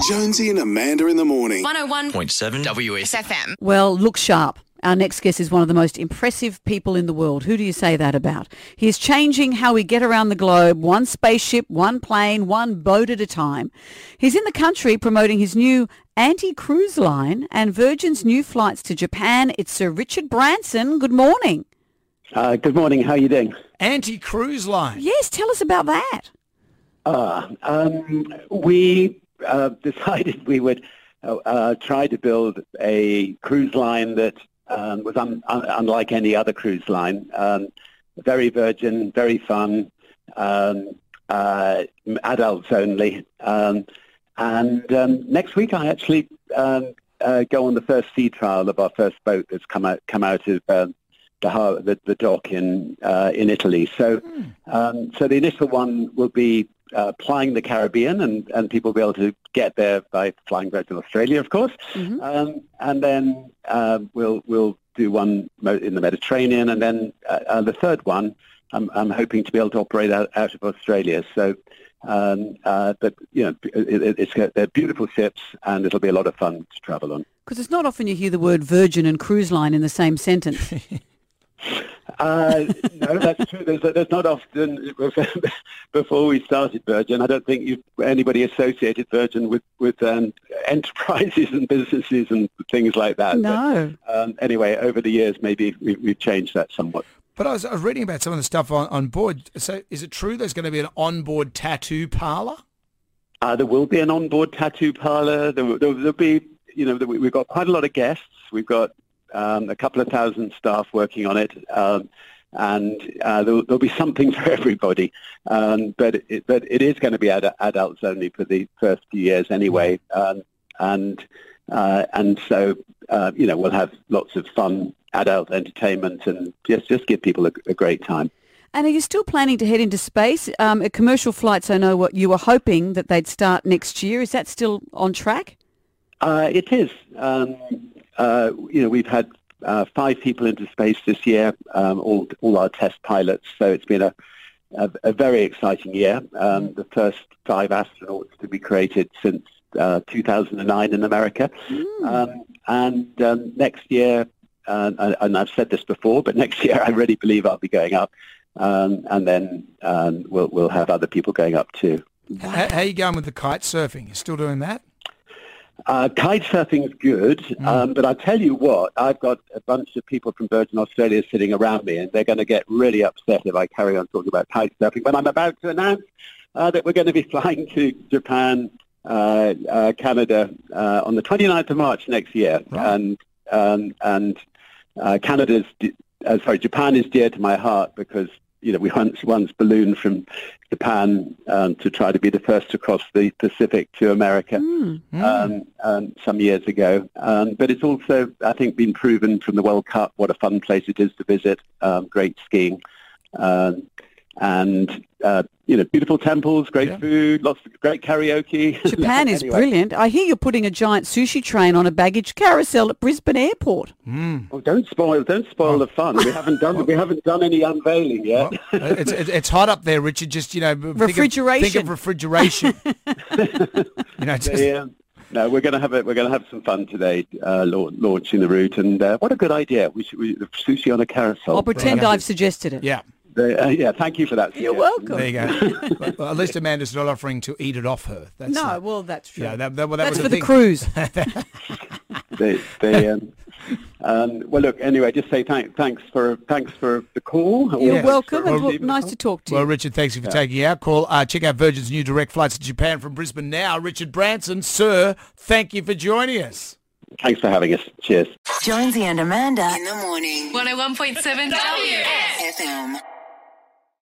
Jonesy and Amanda in the morning. 101.7 WS. Well, look sharp. Our next guest is one of the most impressive people in the world. Who do you say that about? He is changing how we get around the globe, one spaceship, one plane, one boat at a time. He's in the country promoting his new anti-cruise line and Virgin's new flights to Japan. It's Sir Richard Branson. Good morning. Uh, good morning. How are you doing? Anti-cruise line. Yes, tell us about that. Uh, um, we uh, decided we would uh, uh, try to build a cruise line that um, was un- un- unlike any other cruise line. Um, very virgin, very fun, um, uh, adults only. Um, and um, next week I actually um, go on the first sea trial of our first boat that's come out come out of the, har- the the dock in uh, in Italy. So um, so the initial one will be uh, flying the Caribbean, and, and people will be able to get there by flying Virgin Australia, of course. Um, and then uh, we'll we'll do one in the Mediterranean, and then uh, uh, the third one, I'm, I'm hoping to be able to operate out, out of Australia. So, um, uh, but you know, it, it, it's they're beautiful ships, and it'll be a lot of fun to travel on. Because it's not often you hear the word virgin and cruise line in the same sentence. Uh, no, that's true. There's, there's not often before we started Virgin. I don't think you anybody associated Virgin with with um, enterprises and businesses and things like that. No. But, um, anyway, over the years, maybe we, we've changed that somewhat. But I was, I was reading about some of the stuff on, on board. So is it true there's going to be an onboard tattoo parlour? Uh, there will be an onboard tattoo parlor. There, will- there, will be, you know, we've got quite a lot of guests. We've got um, a couple of thousand staff working on it, um, and uh, there'll, there'll be something for everybody. Um, but it, but it is going to be ad- adults only for the first few years anyway, um, and uh, and so uh, you know we'll have lots of fun adult entertainment and just just give people a, a great time. And are you still planning to head into space? Um, commercial flights, I know what you were hoping that they'd start next year. Is that still on track? Uh, it is. Uh, you know, we've had uh, five people into space this year, um, all all our test pilots. So it's been a a, a very exciting year. Um, the first five astronauts to be created since uh, 2009 in America, um, and um, next year, uh, and, and I've said this before, but next year I really believe I'll be going up, um, and then um, we'll we'll have other people going up too. How, how are you going with the kite surfing? You still doing that? Uh, kite surfing's good, um, but I tell you what, I've got a bunch of people from Virgin Australia sitting around me, and they're going to get really upset if I carry on talking about kite surfing. But I'm about to announce uh, that we're going to be flying to Japan, uh, uh, Canada uh, on the 29th of March next year, and um, and uh, Canada's d- uh, sorry, Japan is dear to my heart because you know we once once ballooned from Japan um, to try to be the first to cross the Pacific to America um, um, some years ago. Um, but it's also, I think, been proven from the World Cup what a fun place it is to visit. Um, great skiing, um, and uh, you know, beautiful temples, great Yeah. food, lots of great karaoke. Japan is Anyway. brilliant. I hear you're putting a giant sushi train on a baggage carousel at Brisbane Airport. Oh, don't spoil, don't spoil the fun. We haven't done, we haven't done any unveiling yet. Well, it's, it's it's hot up there, Richard. Just you know, think of- Think Refrigeration. of, refrigeration. you know, just, Yeah. No, we're going to have it. We're going to have some fun today, uh, lau- launching the route. And uh, what a good idea! We should we, sushi on a carousel. I'll pretend Yeah. I've suggested it. yeah. The- uh, yeah, thank you for that. You're suggestion. welcome. There you go. well, at least Amanda's not offering to eat it off her. That's No, uh, well, that's true. yeah, that, that, well, that that's was for the the cruise. They, they, um, um, well, look. Anyway, just say thank, thanks for thanks for the call. You're Yeah. welcome. For and well, nice call. to talk to you. Well. Richard, thanks for taking our call. Uh, check out Virgin's new direct flights to Japan from Brisbane now. Richard Branson, sir, thank you for joining us. Thanks for having us. Cheers. Jonesy and Amanda. In the morning. 101.7 WS. FM.